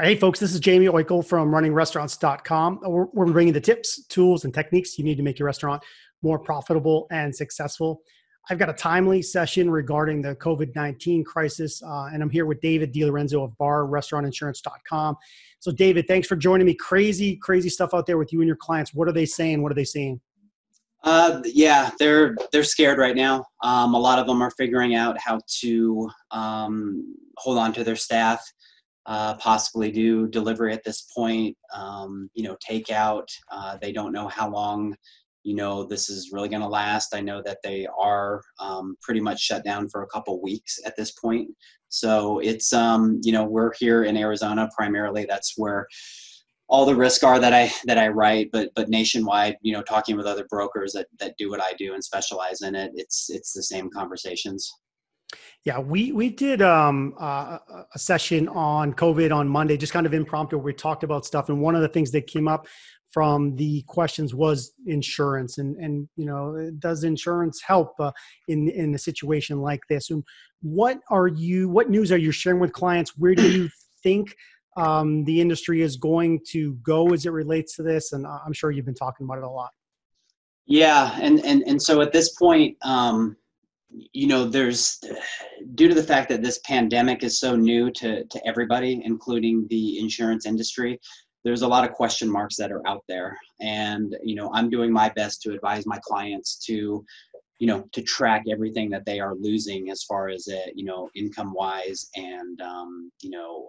Hey folks, this is Jaime Oikle from runningrestaurants.com. We're, we're bringing the tips, tools, and techniques you need to make your restaurant more profitable and successful. I've got a timely session regarding the COVID 19 crisis, uh, and I'm here with David DiLorenzo of barrestaurantinsurance.com. So, David, thanks for joining me. Crazy, crazy stuff out there with you and your clients. What are they saying? What are they seeing? Uh, yeah, they're they're scared right now. Um, a lot of them are figuring out how to um, hold on to their staff uh, possibly do delivery at this point. Um, you know, takeout. Uh, they don't know how long. You know, this is really going to last. I know that they are um, pretty much shut down for a couple weeks at this point. So it's um, you know we're here in Arizona primarily. That's where all the risks are that I that I write, but but nationwide, you know, talking with other brokers that that do what I do and specialize in it, it's it's the same conversations. Yeah, we we did um, uh, a session on COVID on Monday, just kind of impromptu. we talked about stuff, and one of the things that came up from the questions was insurance, and and you know, does insurance help uh, in in a situation like this? And what are you? What news are you sharing with clients? Where do you think um, the industry is going to go as it relates to this? And I'm sure you've been talking about it a lot. Yeah, and and and so at this point. Um, you know there's due to the fact that this pandemic is so new to, to everybody including the insurance industry there's a lot of question marks that are out there. And you know i'm doing my best to advise my clients to you know to track everything that they are losing as far as it you know income wise and um, you know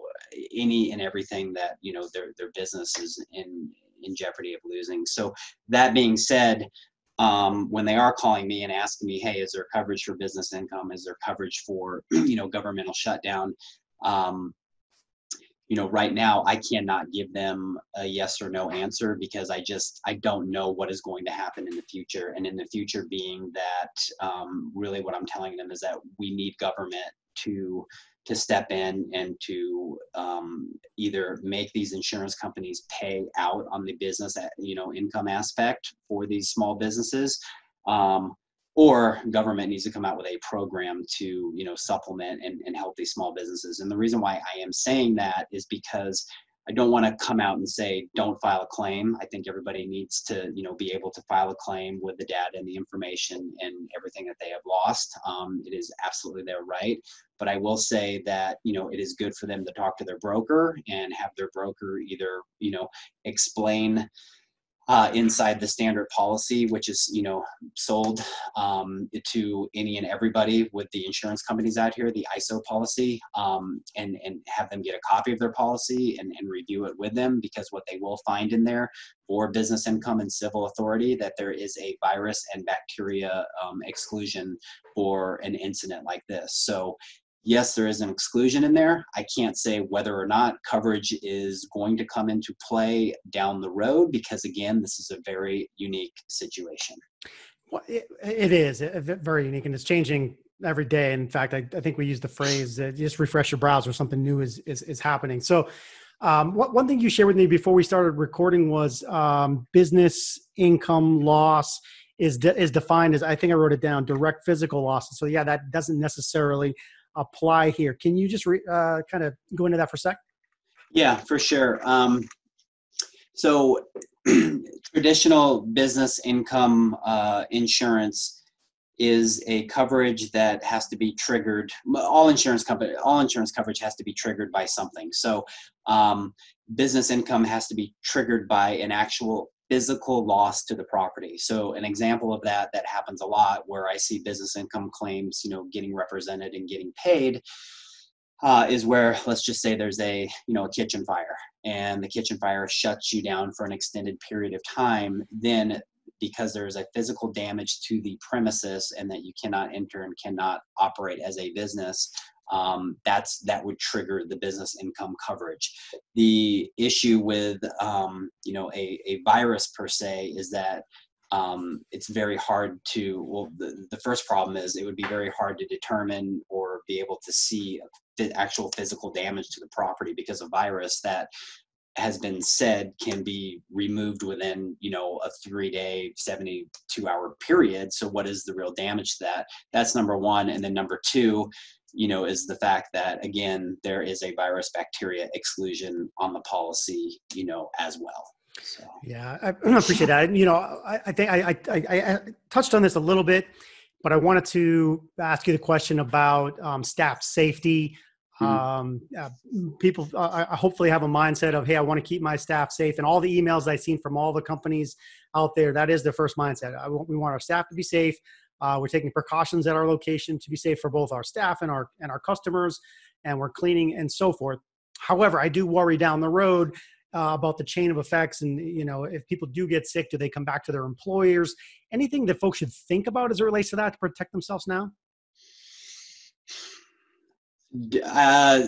any and everything that you know their their business is in in jeopardy of losing. So that being said um, when they are calling me and asking me, hey, is there coverage for business income? Is there coverage for, you know, governmental shutdown? Um, you know, right now I cannot give them a yes or no answer because I just I don't know what is going to happen in the future. And in the future, being that um, really what I'm telling them is that we need government to to step in and to um, either make these insurance companies pay out on the business you know income aspect for these small businesses. Um, or government needs to come out with a program to you know supplement and, and help these small businesses. And the reason why i am saying that is because I don't want to come out and say don't file a claim. I think everybody needs to, you know, be able to file a claim with the data and the information and everything that they have lost. Um, it is absolutely their right. But I will say that, you know, it is good for them to talk to their broker and have their broker either, you know, explain uh, inside the standard policy, which is you know sold um, to any and everybody with the insurance companies out here, the ISO policy, um, and and have them get a copy of their policy and, and review it with them because what they will find in there for business income and civil authority that there is a virus and bacteria um, exclusion for an incident like this. So yes, there is an exclusion in there. I can't say whether or not coverage is going to come into play down the road because, again, this is a very unique situation. Well, it, it is very unique and it's changing every day. In fact, I, I think we use the phrase uh, just refresh your browser, something new is, is, is happening. So, um, what, one thing you shared with me before we started recording was um, business income loss is de- is defined as I think I wrote it down direct physical losses. So yeah, that doesn't necessarily apply here. Can you just re, uh, kind of go into that for a sec? Yeah, for sure. Um, so traditional business income uh, insurance is a coverage that has to be triggered. All insurance company, all insurance coverage has to be triggered by something. So um, business income has to be triggered by an actual physical loss to the property. So an example of that that happens a lot where I see business income claims, you know, getting represented and getting paid uh, is where let's just say there's a you know a kitchen fire and the kitchen fire shuts you down for an extended period of time then because there's a physical damage to the premises and that you cannot enter and cannot operate as a business um, that's that would trigger the business income coverage. The issue with um, you know a, a virus per se is that um, it's very hard to well the, the first problem is it would be very hard to determine or be able to see the actual physical damage to the property because of virus that has been said can be removed within you know a three day 72 hour period. So what is the real damage to that? That's number one. And then number two you know is the fact that again there is a virus bacteria exclusion on the policy you know as well. So. yeah i appreciate that. You know i, I think I, I, I touched on this a little bit but i wanted to ask you the question about um, staff safety. Um, uh, people uh, hopefully have a mindset of, hey, I want to keep my staff safe. And all the emails I've seen from all the companies out there, that is their first mindset. I we want our staff to be safe. Uh, we're taking precautions at our location to be safe for both our staff and our and our customers, and we're cleaning and so forth. However, I do worry down the road uh, about the chain of effects, and you know, if people do get sick, do they come back to their employers? Anything that folks should think about as it relates to that to protect themselves now? Uh,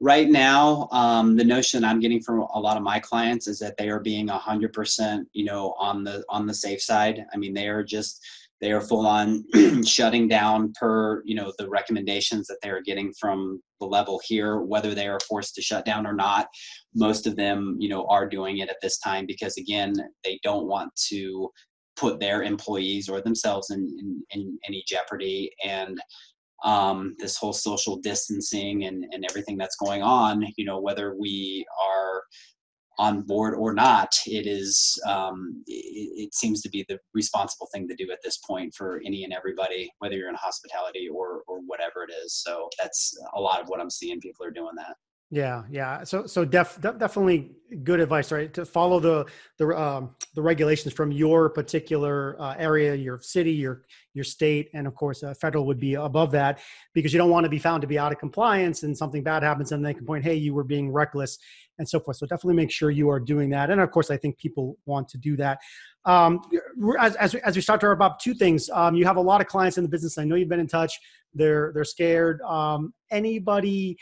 right now, um, the notion I'm getting from a lot of my clients is that they are being hundred percent, you know, on the on the safe side. I mean, they are just they are full on shutting down per you know the recommendations that they are getting from the level here whether they are forced to shut down or not most of them you know are doing it at this time because again they don't want to put their employees or themselves in, in, in any jeopardy and um, this whole social distancing and, and everything that's going on, you know, whether we are on board or not, it is um, it, it, seems to be the responsible thing to do at this point for any and everybody, whether you're in hospitality or or whatever it is. So that's a lot of what I'm seeing. People are doing that. Yeah, yeah. So, so def, definitely good advice, right? To follow the the um, the regulations from your particular uh, area, your city, your your state, and of course, uh, federal would be above that because you don't want to be found to be out of compliance and something bad happens, and they can point, hey, you were being reckless, and so forth. So, definitely make sure you are doing that. And of course, I think people want to do that. Um, as, as, as we start to wrap up, two things. Um, you have a lot of clients in the business. I know you've been in touch. They're they're scared. Um, anybody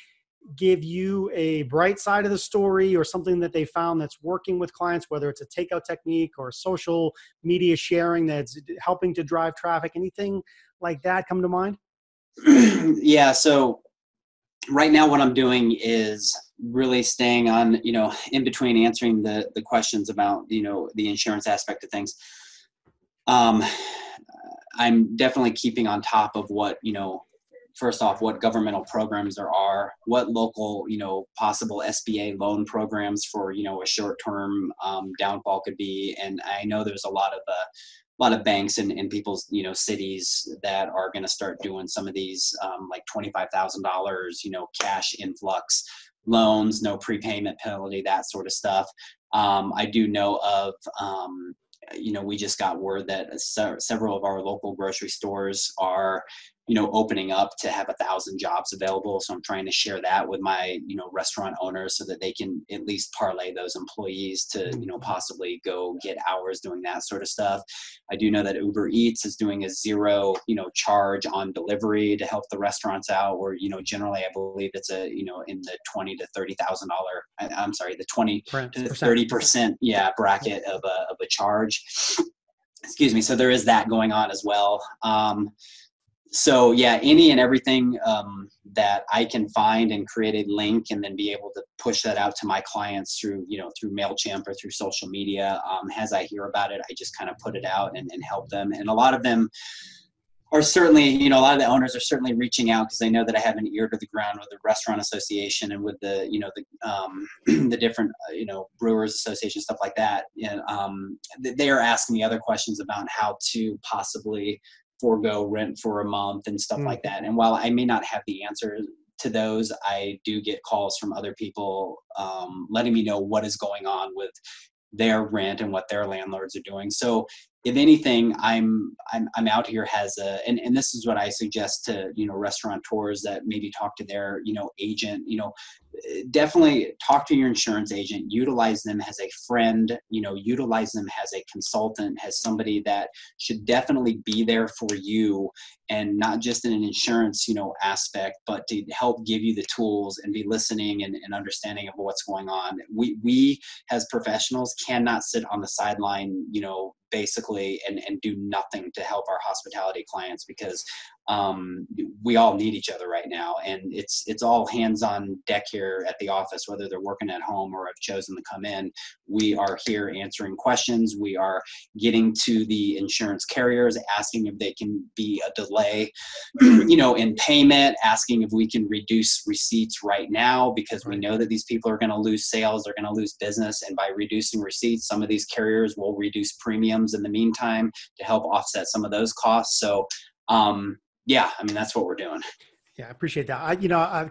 give you a bright side of the story or something that they found that's working with clients, whether it's a takeout technique or social media sharing that's helping to drive traffic, anything like that come to mind? yeah. So right now what I'm doing is really staying on, you know, in between answering the, the questions about, you know, the insurance aspect of things. Um, I'm definitely keeping on top of what, you know, first off what governmental programs there are what local you know possible sba loan programs for you know a short term um, downfall could be. And i know there's a lot of uh, a lot of banks and, and people's you know cities that are going to start doing some of these um, like $25000 you know cash influx loans no prepayment penalty that sort of stuff. Um, i do know of um, you know we just got word that several of our local grocery stores are you know opening up to have a thousand jobs available. So i'm trying to share that with my you know restaurant owners so that they can at least parlay those employees to you know mm-hmm. possibly go get hours doing that sort of stuff. I do know that uber eats is doing a zero you know charge on delivery to help the restaurants out or you know generally i believe it's a you know in the 20 to 30 thousand dollar i'm sorry the 20 to 30 percent yeah bracket of a, of a charge. Excuse me. So there is that going on as well. Um, so yeah any and everything um, that i can find and create a link and then be able to push that out to my clients through you know through mailchimp or through social media um, as i hear about it i just kind of put it out and, and help them. And a lot of them are certainly you know a lot of the owners are certainly reaching out because they know that i have an ear to the ground with the restaurant association and with the you know the um, the different uh, you know brewers association stuff like that. And um, they are asking me other questions about how to possibly forego rent for a month and stuff mm. like that. And while I may not have the answer to those, I do get calls from other people um, letting me know what is going on with their rent and what their landlords are doing. So if anything, I'm I'm I'm out here has a and, and this is what I suggest to you know restaurateurs that maybe talk to their you know agent you know definitely talk to your insurance agent utilize them as a friend you know utilize them as a consultant as somebody that should definitely be there for you and not just in an insurance you know aspect but to help give you the tools and be listening and, and understanding of what's going on. We we as professionals cannot sit on the sideline you know basically and, and do nothing to help our hospitality clients because um, we all need each other right now, and it's it's all hands on deck here at the office, whether they're working at home or have chosen to come in. We are here answering questions. We are getting to the insurance carriers, asking if they can be a delay, you know, in payment, asking if we can reduce receipts right now because we know that these people are going to lose sales, they're going to lose business, and by reducing receipts, some of these carriers will reduce premiums in the meantime to help offset some of those costs. So um, yeah, I mean that's what we're doing. Yeah, I appreciate that. I, you know, a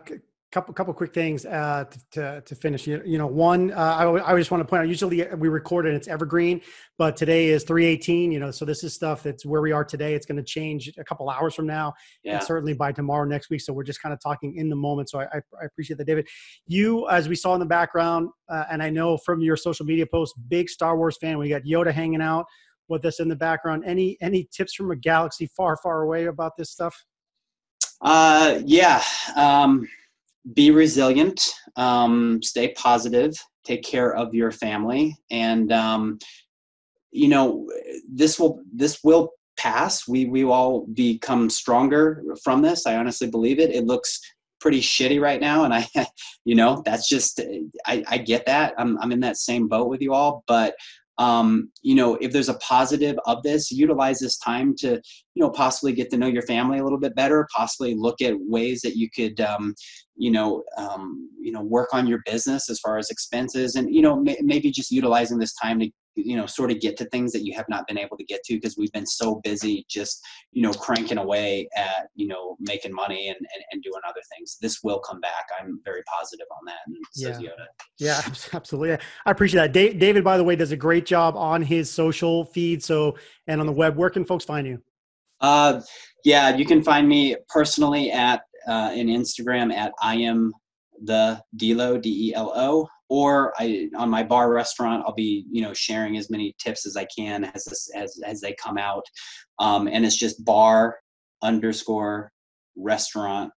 couple couple quick things uh, to, to finish. You, you know, one, uh, I, I just want to point out. Usually we record and it's evergreen, but today is three eighteen. You know, so this is stuff that's where we are today. It's going to change a couple hours from now, yeah. and certainly by tomorrow next week. So we're just kind of talking in the moment. So I, I, I appreciate that, David. You, as we saw in the background, uh, and I know from your social media posts, big Star Wars fan. We got Yoda hanging out with us in the background. Any any tips from a galaxy far far away about this stuff? Uh, yeah. Um, be resilient. Um, stay positive. Take care of your family, and um, you know this will this will pass. We we all become stronger from this. I honestly believe it. It looks pretty shitty right now and i you know that's just i, I get that I'm, I'm in that same boat with you all but um, you know, if there's a positive of this, utilize this time to, you know, possibly get to know your family a little bit better, possibly look at ways that you could, um, you know, um, you know, work on your business as far as expenses and, you know, may, maybe just utilizing this time to you know sort of get to things that you have not been able to get to because we've been so busy just you know cranking away at you know making money and, and, and doing other things. This will come back. I'm very positive on that and yeah. Yeah absolutely. I appreciate that. David by the way does a great job on his social feed so and on the web. Where can folks find you? Uh yeah you can find me personally at uh in instagram at i am the Delo D E L O or I on my bar restaurant I'll be you know sharing as many tips as I can as as as they come out, um, and it's just bar underscore restaurant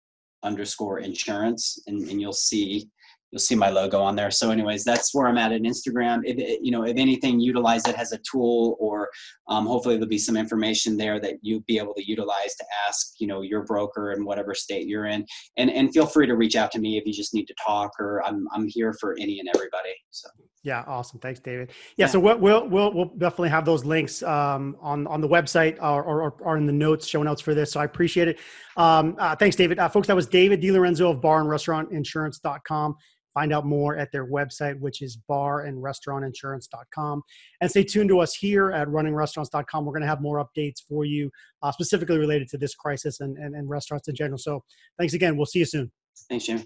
underscore insurance, and, and you'll see you'll see my logo on there. So, anyways, that's where I'm at on Instagram. If you know, if anything, utilize it as a tool, or um, hopefully there'll be some information there that you'll be able to utilize to ask, you know, your broker in whatever state you're in. And and feel free to reach out to me if you just need to talk, or I'm I'm here for any and everybody. So. Yeah, awesome. Thanks, David. Yeah, yeah. so we'll, we'll we'll we'll definitely have those links um, on on the website or, or, or in the notes, show notes for this. So I appreciate it. Um, uh, thanks, David. Uh, folks, that was David DiLorenzo of Bar and Restaurant Insurance.com. Find out more at their website, which is barandrestaurantinsurance.com. And stay tuned to us here at runningrestaurants.com. We're going to have more updates for you, uh, specifically related to this crisis and, and, and restaurants in general. So thanks again. We'll see you soon. Thanks, Jimmy.